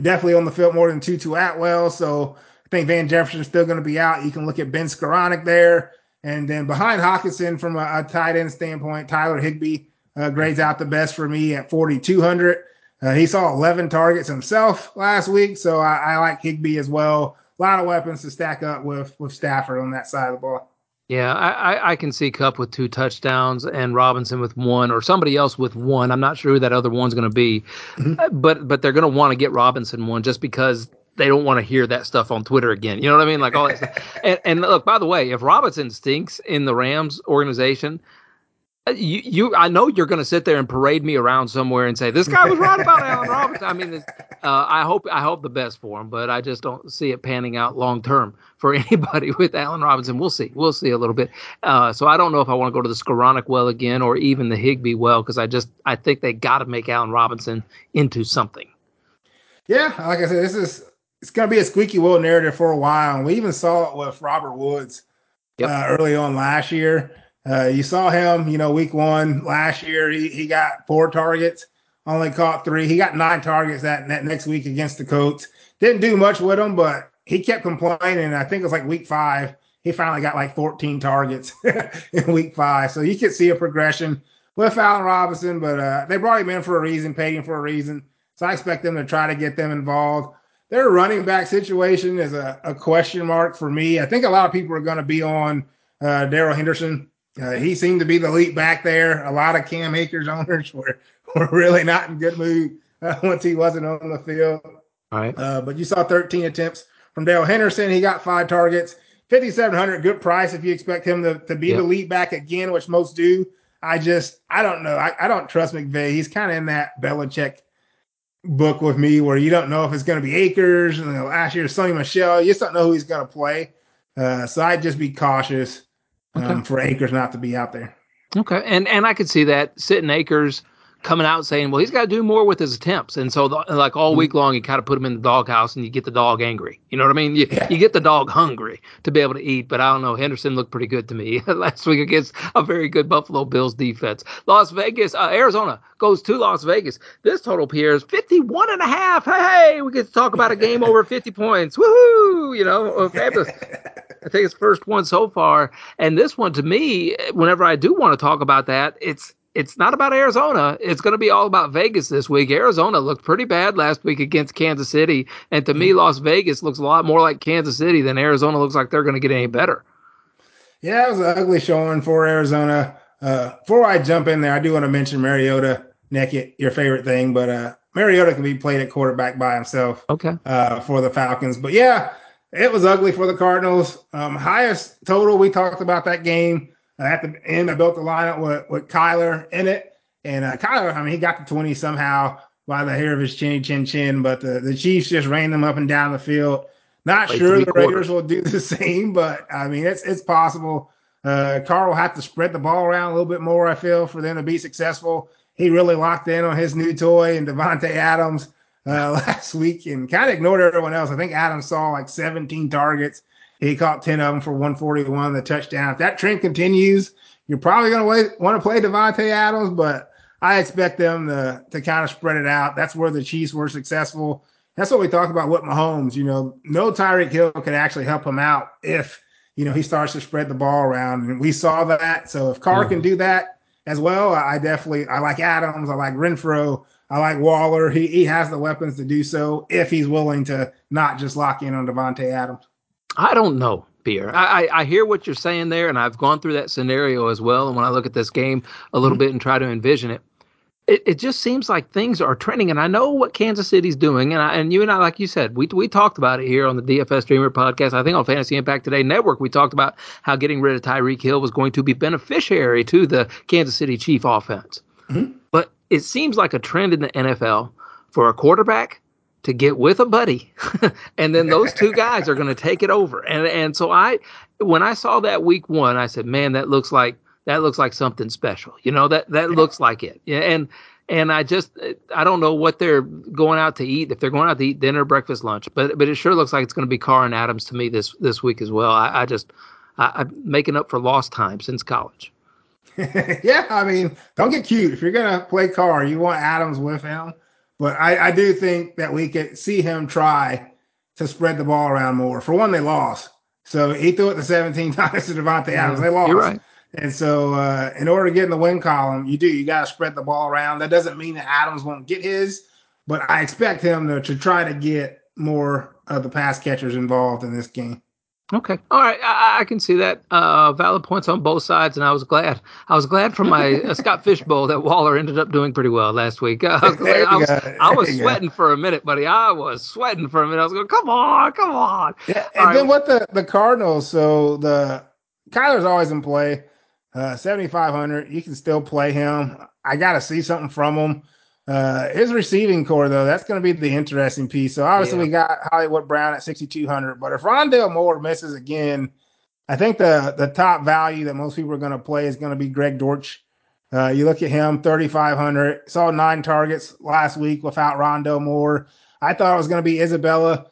Definitely on the field more than Tutu Atwell. So think Van Jefferson is still going to be out. You can look at Ben Skowronek there. And then behind Hawkinson, from a, a tight end standpoint, Tyler Higbee uh, grades out the best for me at 4,200. Uh, he saw 11 targets himself last week, so I, I, like Higbee as well. A lot of weapons to stack up with with Stafford on that side of the ball. Yeah, I, I can see Kupp with two touchdowns and Robinson with one, or somebody else with one. I'm not sure who that other one's going to be, mm-hmm. But but they're going to want to get Robinson one just because they don't want to hear that stuff on Twitter again. You know what I mean? Like all that stuff. And, and look, by the way, if Robinson stinks in the Rams organization, you, you I know you're going to sit there and parade me around somewhere and say this guy was right about Allen Robinson. I mean, uh, I hope I hope the best for him, but I just don't see it panning out long term for anybody with Allen Robinson. We'll see, we'll see a little bit. Uh, so I don't know if I want to go to the Skowronek well again or even the Higbee well because I just I think they got to make Allen Robinson into something. Yeah, like I said, this is it's going to be a squeaky wheel narrative for a while, and we even saw it with Robert Woods yep. uh, early on last year uh, you saw him, you know, week one last year. He, he got four targets, only caught three. He got nine targets that, that next week against the Colts. Didn't do much with them, but he kept complaining. I think it was like week five. He finally got like 14 targets in week five. So you could see a progression with Allen Robinson, but uh, they brought him in for a reason, paid him for a reason. So I expect them to try to get them involved. Their running back situation is a, a question mark for me. I think a lot of people are going to be on uh, Darrell Henderson uh, he seemed to be the lead back there. A lot of Cam Akers owners were, were really not in good mood uh, once he wasn't on the field. All right. Uh, but you saw 13 attempts from Darrell Henderson. He got five targets, 5,700, good price if you expect him to, to be yep. the lead back again, which most do. I just, I don't know. I, I don't trust McVay. He's kind of in that Belichick book with me where you don't know if it's going to be Akers. You know, last year, Sony Michel. you just don't know who he's going to play. Uh, so I'd just be cautious okay. um, for Akers not to be out there. Okay, and and I could see that sitting Akers coming out saying, well, he's got to do more with his attempts. And so, the, like all week long, you kind of put him in the doghouse and you get the dog angry. You know what I mean? You, yeah. you get the dog hungry to be able to eat. But I don't know. Henderson looked pretty good to me last week against a very good Buffalo Bills defense. Las Vegas, uh, Arizona goes to Las Vegas. This total is 51 and a half. Hey, we get to talk about a game over 50 points. Woohoo! You know, uh, fabulous. I think it's first one so far. And this one to me, whenever I do want to talk about that, it's it's not about Arizona. It's going to be all about Vegas this week. Arizona looked pretty bad last week against Kansas City, and to me, mm-hmm. Las Vegas looks a lot more like Kansas City than Arizona looks like they're going to get any better. Yeah, it was an ugly showing for Arizona. Uh, before I jump in there, I do want to mention Mariota. Nick, your favorite thing, but uh, Mariota can be played at quarterback by himself. Okay. Uh, for the Falcons, but yeah, it was ugly for the Cardinals. Um, highest total we talked about that game at the end, I built the lineup with, with Kyler in it. And uh, Kyler, I mean, he got to 20 somehow by the hair of his chinny chin, chin. But the, the Chiefs just ran them up and down the field. Not sure the Raiders will do the same, but I mean it's it's possible. Uh, Carr will have to spread the ball around a little bit more. I feel for them to be successful. He really locked in on his new toy and Davante Adams uh, last week and kind of ignored everyone else. I think Adams saw like 17 targets. He caught 10 of them for 141, the touchdown. If that trend continues, you're probably going to want to play Davante Adams, but I expect them to, to kind of spread it out. That's where the Chiefs were successful. That's what we talked about with Mahomes. You know, no Tyreek Hill could actually help him out if, you know, he starts to spread the ball around. And we saw that. So if Carr mm-hmm. can do that as well, I definitely, I like Adams. I like Renfrow. I like Waller. He, he has the weapons to do so if he's willing to not just lock in on Davante Adams. I don't know. Pierre. I, I, hear what you're saying there, and I've gone through that scenario as well. And when I look at this game a little mm-hmm. bit and try to envision it, it, it just seems like things are trending. And I know what Kansas City's doing. And I, and you and I, like you said, we we talked about it here on the DFS Dreamer podcast. I think on Fantasy Impact Today Network, we talked about how getting rid of Tyreek Hill was going to be beneficiary to the Kansas City Chief offense. Mm-hmm. But it seems like a trend in the NFL for a quarterback to get with a buddy and then those two guys are going to take it over. And and so i when i saw that week one i said man that looks like that looks like something special you know that that looks like it. Yeah and and i just i don't know what they're going out to eat. If they're going out to eat dinner breakfast lunch but but it sure looks like it's going to be carr and adams to me this this week as well. I, I just I, i'm making up for lost time since college. Yeah i mean don't get cute. If you're going to play carr you want adams with him but I, I do think that we could see him try to spread the ball around more. For one, they lost. So he threw it to 17 times to Davante Adams. They lost. You're right. And so, uh, in order to get in the win column, you do. You got to spread the ball around. That doesn't mean that Adams won't get his, but I expect him to, to try to get more of the pass catchers involved in this game. Okay. All right. I, I can see that. Uh, valid points on both sides, and I was glad. I was glad from my uh, Scott Fish Bowl that Waller ended up doing pretty well last week. Uh, I was, I was, I was sweating go. for a minute, buddy. I was sweating for a minute. I was going, "Come on, come on." Yeah. And All then right. what the the Cardinals? So the Kyler's always in play. Uh, 7,500. You can still play him. I got to see something from him. Uh, his receiving core, though, that's going to be the interesting piece. So obviously, yeah. we got Hollywood Brown at 6,200. But if Rondale Moore misses again, I think the the top value that most people are going to play is going to be Greg Dortch. Uh, you look at him, 3,500. Saw nine targets last week without Rondale Moore. I thought it was going to be Isabella,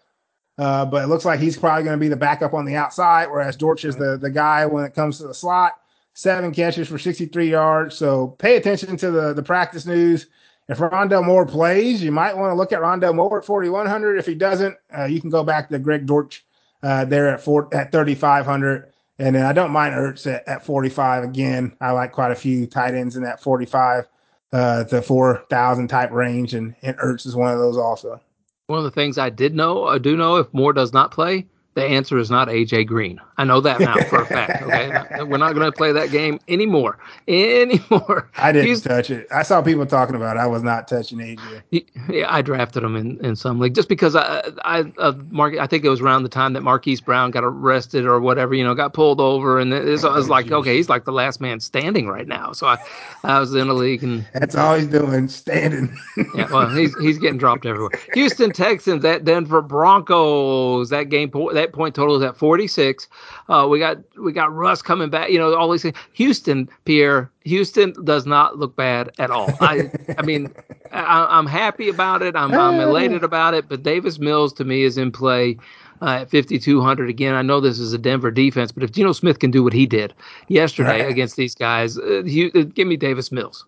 uh, but it looks like he's probably going to be the backup on the outside, whereas Dortch is the, the guy when it comes to the slot. Seven catches for 63 yards. So pay attention to the, the practice news if Rondale Moore plays, you might want to look at Rondale Moore at 4,100. If he doesn't, uh, you can go back to Greg Dortch uh, there at four at 3,500. And then I don't mind Ertz at, at 45 again. I like quite a few tight ends in that 45 uh, to 4,000 type range, and, and Ertz is one of those also. One of the things I did know, I do know, if Moore does not play, the answer is not AJ Green. I know that now for a fact. Okay, we're not going to play that game anymore. Anymore. I didn't He's, touch it. I saw people talking about. it. I was not touching AJ. Yeah, I drafted him in, in some league just because I I uh, Mark. I think it was around the time that Marquise Brown got arrested or whatever. You know, got pulled over, and it was, I was like, okay, he's like the last man standing right now. So I I was in a league, and that's all he's doing, standing. yeah, well, he's he's getting dropped everywhere. Houston Texans at Denver Broncos. That game. That that point total is at 46. Uh, we got we got Russ coming back. You know all these things. Houston, Pierre. Houston does not look bad at all. I I mean, I, am happy about it. I'm, I'm elated about it. But Davis Mills to me is in play. Uh, at 5200 again. I know this is a Denver defense, but if Geno Smith can do what he did yesterday right. against these guys, uh, he, uh, give me Davis Mills.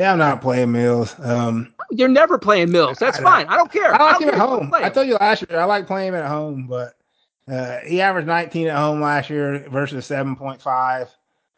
Yeah, I'm not playing Mills. Um, You're never playing Mills. That's I fine. I don't care. I like him at home. I told you last year I like playing him at home, but uh, he averaged 19 at home last year versus 7.5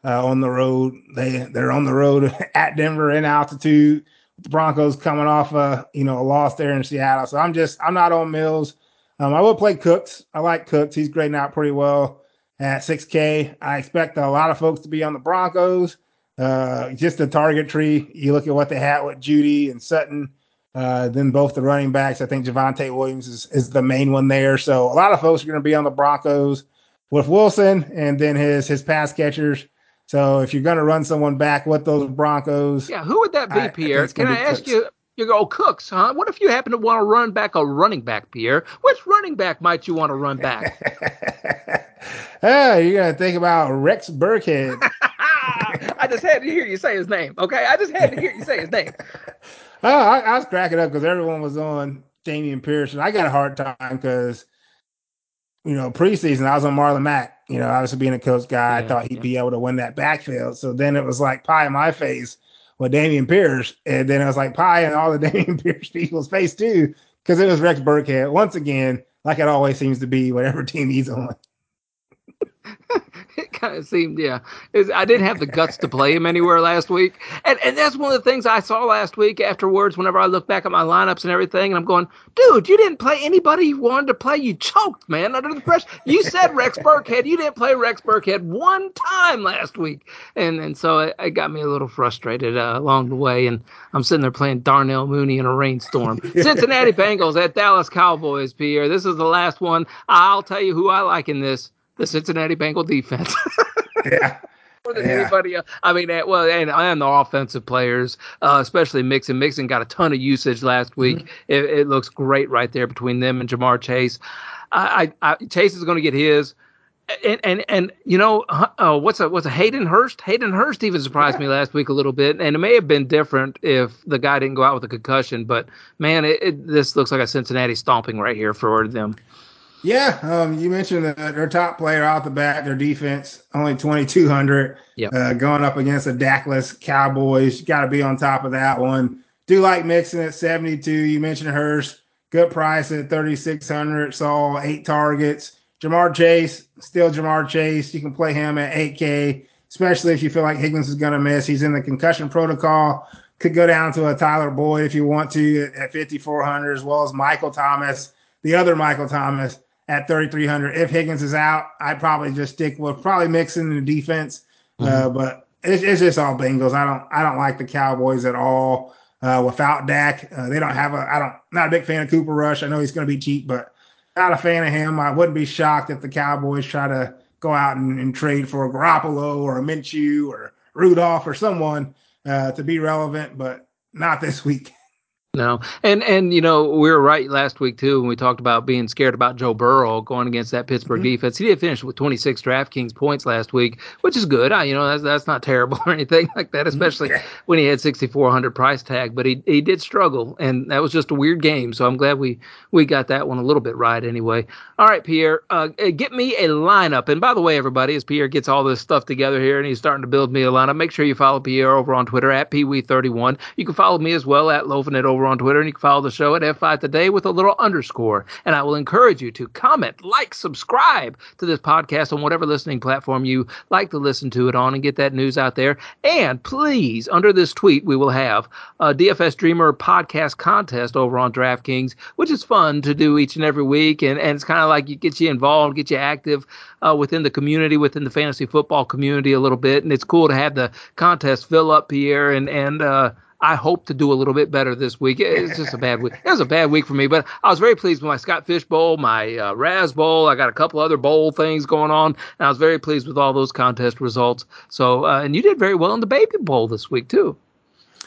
uh, on the road. They they're on the road at Denver in altitude. The Broncos coming off a you know a loss there in Seattle. So I'm just I'm not on Mills. Um, I will play Cooks. I like Cooks. He's grading out pretty well at 6K. I expect a lot of folks to be on the Broncos. Uh, just the target tree. You look at what they had with Jeudy and Sutton. Uh, then both the running backs. I think Javonte Williams is, is the main one there. So a lot of folks are going to be on the Broncos with Wilson and then his his pass catchers. So if you're going to run someone back with those Broncos, yeah, who would that be, I, Pierre? I Can I ask you? You go, Cooks, huh? What if you happen to want to run back a running back, Pierre? Which running back might you want to run back? oh, you got to think about Rex Burkhead. I just had to hear you say his name. Okay, I just had to hear you say his name. oh, I, I was cracking up because everyone was on Dameon Pierce, and I got a hard time because you know preseason I was on Marlon Mack. You know, obviously being a coach guy, yeah, I thought he'd yeah. be able to win that backfield. So then it was like pie in my face with Dameon Pierce, and then it was like pie in all the Dameon Pierce people's face too because it was Rex Burkhead once again, like it always seems to be, whatever team he's on. it kind of seemed, yeah. I didn't have the guts to play him anywhere last week, and and that's one of the things I saw last week afterwards. Whenever I look back at my lineups and everything, and I'm going, dude, you didn't play anybody you wanted to play. You choked, man, under the pressure. You said Rex Burkhead. You didn't play Rex Burkhead one time last week, and and so it, it got me a little frustrated uh, along the way. And I'm sitting there playing Darnell Mooney in a rainstorm. Cincinnati Bengals at Dallas Cowboys. Pierre, this is the last one. I'll tell you who I like in this the Cincinnati Bengal defense. yeah. More than yeah. anybody else. I mean, eh, well, and, and the offensive players, uh, especially Mixon. Mixon got a ton of usage last week. Mm-hmm. It, it, looks great right there between them and Ja'Marr Chase. I, I, I Chase is going to get his. And, and and you know uh, what's a what's a Hayden Hurst? Hayden Hurst even surprised yeah. me last week a little bit, and it may have been different if the guy didn't go out with a concussion. But man, it, it, this looks like a Cincinnati stomping right here for them. Yeah, um, you mentioned that their top player out the bat, their defense only twenty two hundred. Yeah, uh, going up against a Dakless Cowboys, got to be on top of that one. Do like Mixon at seventy two. You mentioned Hurst, good price at thirty six hundred. Saw eight targets. Ja'Marr Chase, still Ja'Marr Chase. You can play him at eight K, especially if you feel like Higgins is going to miss. He's in the concussion protocol. Could go down to a Tyler Boyd if you want to at fifty four hundred, as well as Michael Thomas, the other Michael Thomas at 3,300. If Higgins is out, I'd probably just stick with probably mixing the defense. Uh, mm-hmm. Uh, but it's, it's, just all Bengals. I don't I don't like the Cowboys at all. Uh, without Dak, uh, they don't have a. I don't not a big fan of Cooper Rush. I know he's going to be cheap, but not a fan of him. I wouldn't be shocked if the Cowboys try to go out and, and trade for a Garoppolo or a Minshew or Rudolph or someone uh, to be relevant, but not this week. No, and and you know we were right last week too when we talked about being scared about Joe Burrow going against that Pittsburgh mm-hmm. defense. He did finish with 26 DraftKings points last week, which is good. I, you know that's that's not terrible or anything like that, especially when he had 6,400 price tag. But he he did struggle, and that was just a weird game. So I'm glad we we got that one a little bit right anyway. All right, Pierre, uh, get me a lineup. And by the way, everybody, as Pierre gets all this stuff together here and he's starting to build me a lineup, make sure you follow Pierre over on Twitter at pwee31. You can follow me as well at Loafing It over over on Twitter, and you can follow the show at F5 Today with a little underscore. And I will encourage you to comment, like, subscribe to this podcast on whatever listening platform you like to listen to it on and get that news out there. And please, under this tweet, we will have a DFS Dreamer podcast contest over on DraftKings, which is fun to do each and every week. And, and it's kind of like it gets you involved, get you active uh, within the community, within the fantasy football community a little bit. And it's cool to have the contest fill up, Pierre, and, and, uh, I hope to do a little bit better this week. It's just a bad week. It was a bad week for me, but I was very pleased with my Scott Fish Bowl, my uh, Raz Bowl. I got a couple other bowl things going on, and I was very pleased with all those contest results. So, uh, and you did very well in the Baby Bowl this week too.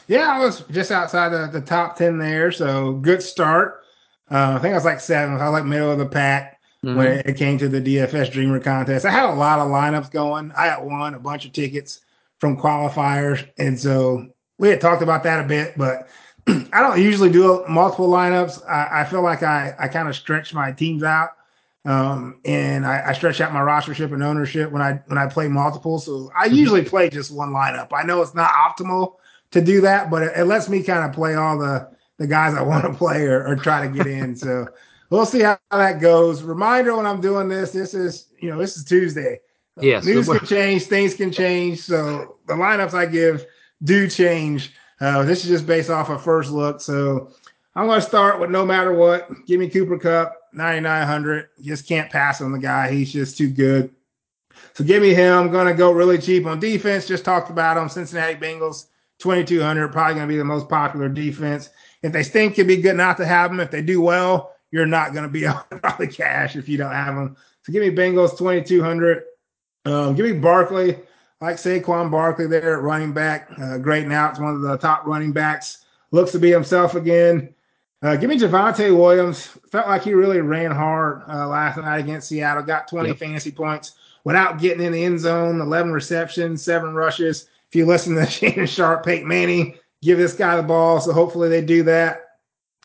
Yeah, I was just outside the, the top ten there, so good start. Uh, I think I was like seventh. I was like middle of the pack mm-hmm. when it came to the DFS Dreamer contest. I had a lot of lineups going. I had won a bunch of tickets from qualifiers, and so we had talked about that a bit, but I don't usually do multiple lineups. I, I feel like I, I kind of stretch my teams out. Um, and I, I, stretch out my rostership and ownership when I when I play multiple. So I mm-hmm. usually play just one lineup. I know it's not optimal to do that, but it, it lets me kind of play all the the guys I want to play or, or try to get in. so we'll see how, how, that goes. Reminder when I'm doing this, this is you know this is Tuesday. Yes, news can change, things can change. So the lineups I give do change. Uh, this is just based off a first look. So I'm going to start with no matter what. Give me Cooper Kupp, 9,900. Just can't pass on the guy. He's just too good. So give me him. I'm going to go really cheap on defense. Just talked about him. Cincinnati Bengals, 2,200. Probably going to be the most popular defense. If they stink, it'd be good not to have them. If they do well, you're not going to be on the cash if you don't have them. So give me Bengals, 2,200. Um, give me Barkley like Saquon Barkley there at running back, uh, great now. It's one of the top running backs looks to be himself again. Uh, give me Javonte Williams. Felt like he really ran hard uh, last night against Seattle. Got 20 yep. fantasy points without getting in the end zone. 11 receptions, seven rushes. If you listen to Shannon Sharpe, Peyton Manning, give this guy the ball. So hopefully they do that.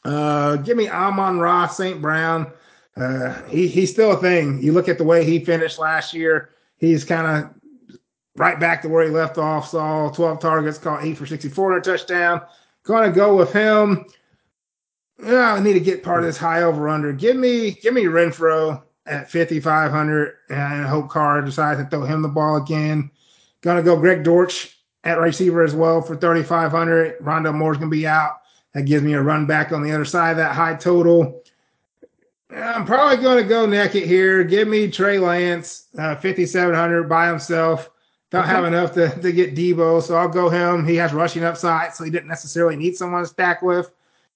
Uh, give me Amon-Ra St. Brown. Uh, he, he's still a thing. You look at the way he finished last year, he's kind of right back to where he left off. Saw 12 targets, caught eight for 64 and a touchdown. Going to go with him. Yeah, I need to get part of this high over under. Give me, give me Renfrow at 5,500, and hope Carr decides to throw him the ball again. Gonna go Greg Dortch at receiver as well for 3,500. Rondale Moore's gonna be out. That gives me a run back on the other side of that high total. I'm probably going to go naked here. Give me Trey Lance, uh, 5,700 by himself. Don't have enough to, to get Deebo, so I'll go him. He has rushing upside, so he didn't necessarily need someone to stack with.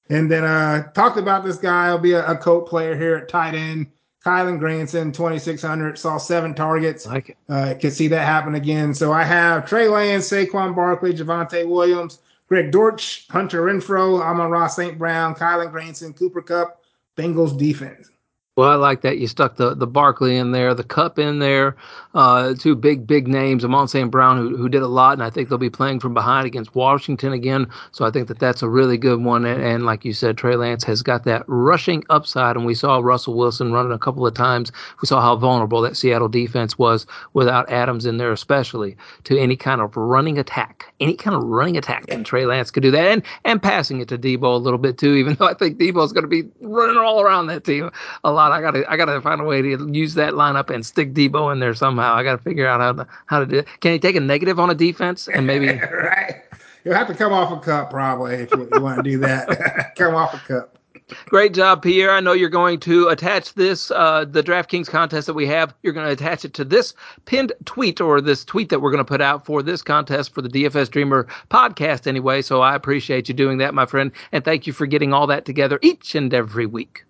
And then uh talked about this guy. I'll be a, a coat player here at tight end. Kylen Granson, 2,600, saw seven targets. Like it. Uh, could see that happen again. So I have Trey Lance, Saquon Barkley, Javonte Williams, Greg Dortch, Hunter Renfrow, Amon-Ra St. Brown, Kylen Granson, Cooper Kupp, Bengals defense. Well, I like that you stuck the the Barkley in there, the Kupp in there, uh, two big big names, Amon St. Brown, who who did a lot, and I think they'll be playing from behind against Washington again. So I think that that's a really good one. And, and like you said, Trey Lance has got that rushing upside, and we saw Russell Wilson running a couple of times. We saw how vulnerable that Seattle defense was without Adams in there, especially to any kind of running attack, any kind of running attack. And Trey Lance could do that, and and passing it to Deebo a little bit too. Even though I think Deebo is going to be running all around that team a lot. I gotta I gotta find a way to use that lineup and stick Deebo in there somehow. I gotta figure out how to how to do it. Can he take a negative on a defense and maybe right? You'll have to come off a Kupp probably if you, you want to do that. come off a Kupp. Great job, Pierre. I know you're going to attach this, uh, the DraftKings contest that we have. You're going to attach it to this pinned tweet or this tweet that we're going to put out for this contest for the DFS Dreamer podcast anyway. So I appreciate you doing that, my friend. And thank you for getting all that together each and every week.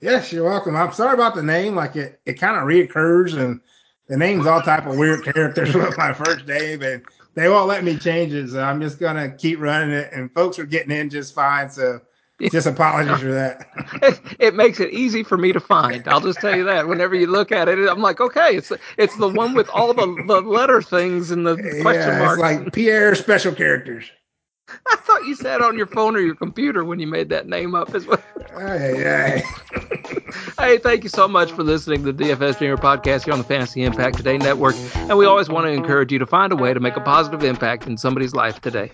Yes, you're welcome. I'm sorry about the name. Like it, it kind of reoccurs, and the name's all type of weird characters with my first name, and they won't let me change it. So I'm just gonna keep running it, and folks are getting in just fine. So just apologies for that. It, it, makes it easy for me to find. I'll just tell you that. Whenever you look at it, I'm like, okay, it's it's the one with all the, the letter things and the yeah, question marks. It's like Pierre special characters. I thought you said on your phone or your computer when you made that name up as well. Hey, hey. hey, thank you so much for listening to the DFS Dreamer podcast here on the Fantasy Impact Today Network. And we always want to encourage you to find a way to make a positive impact in somebody's life today.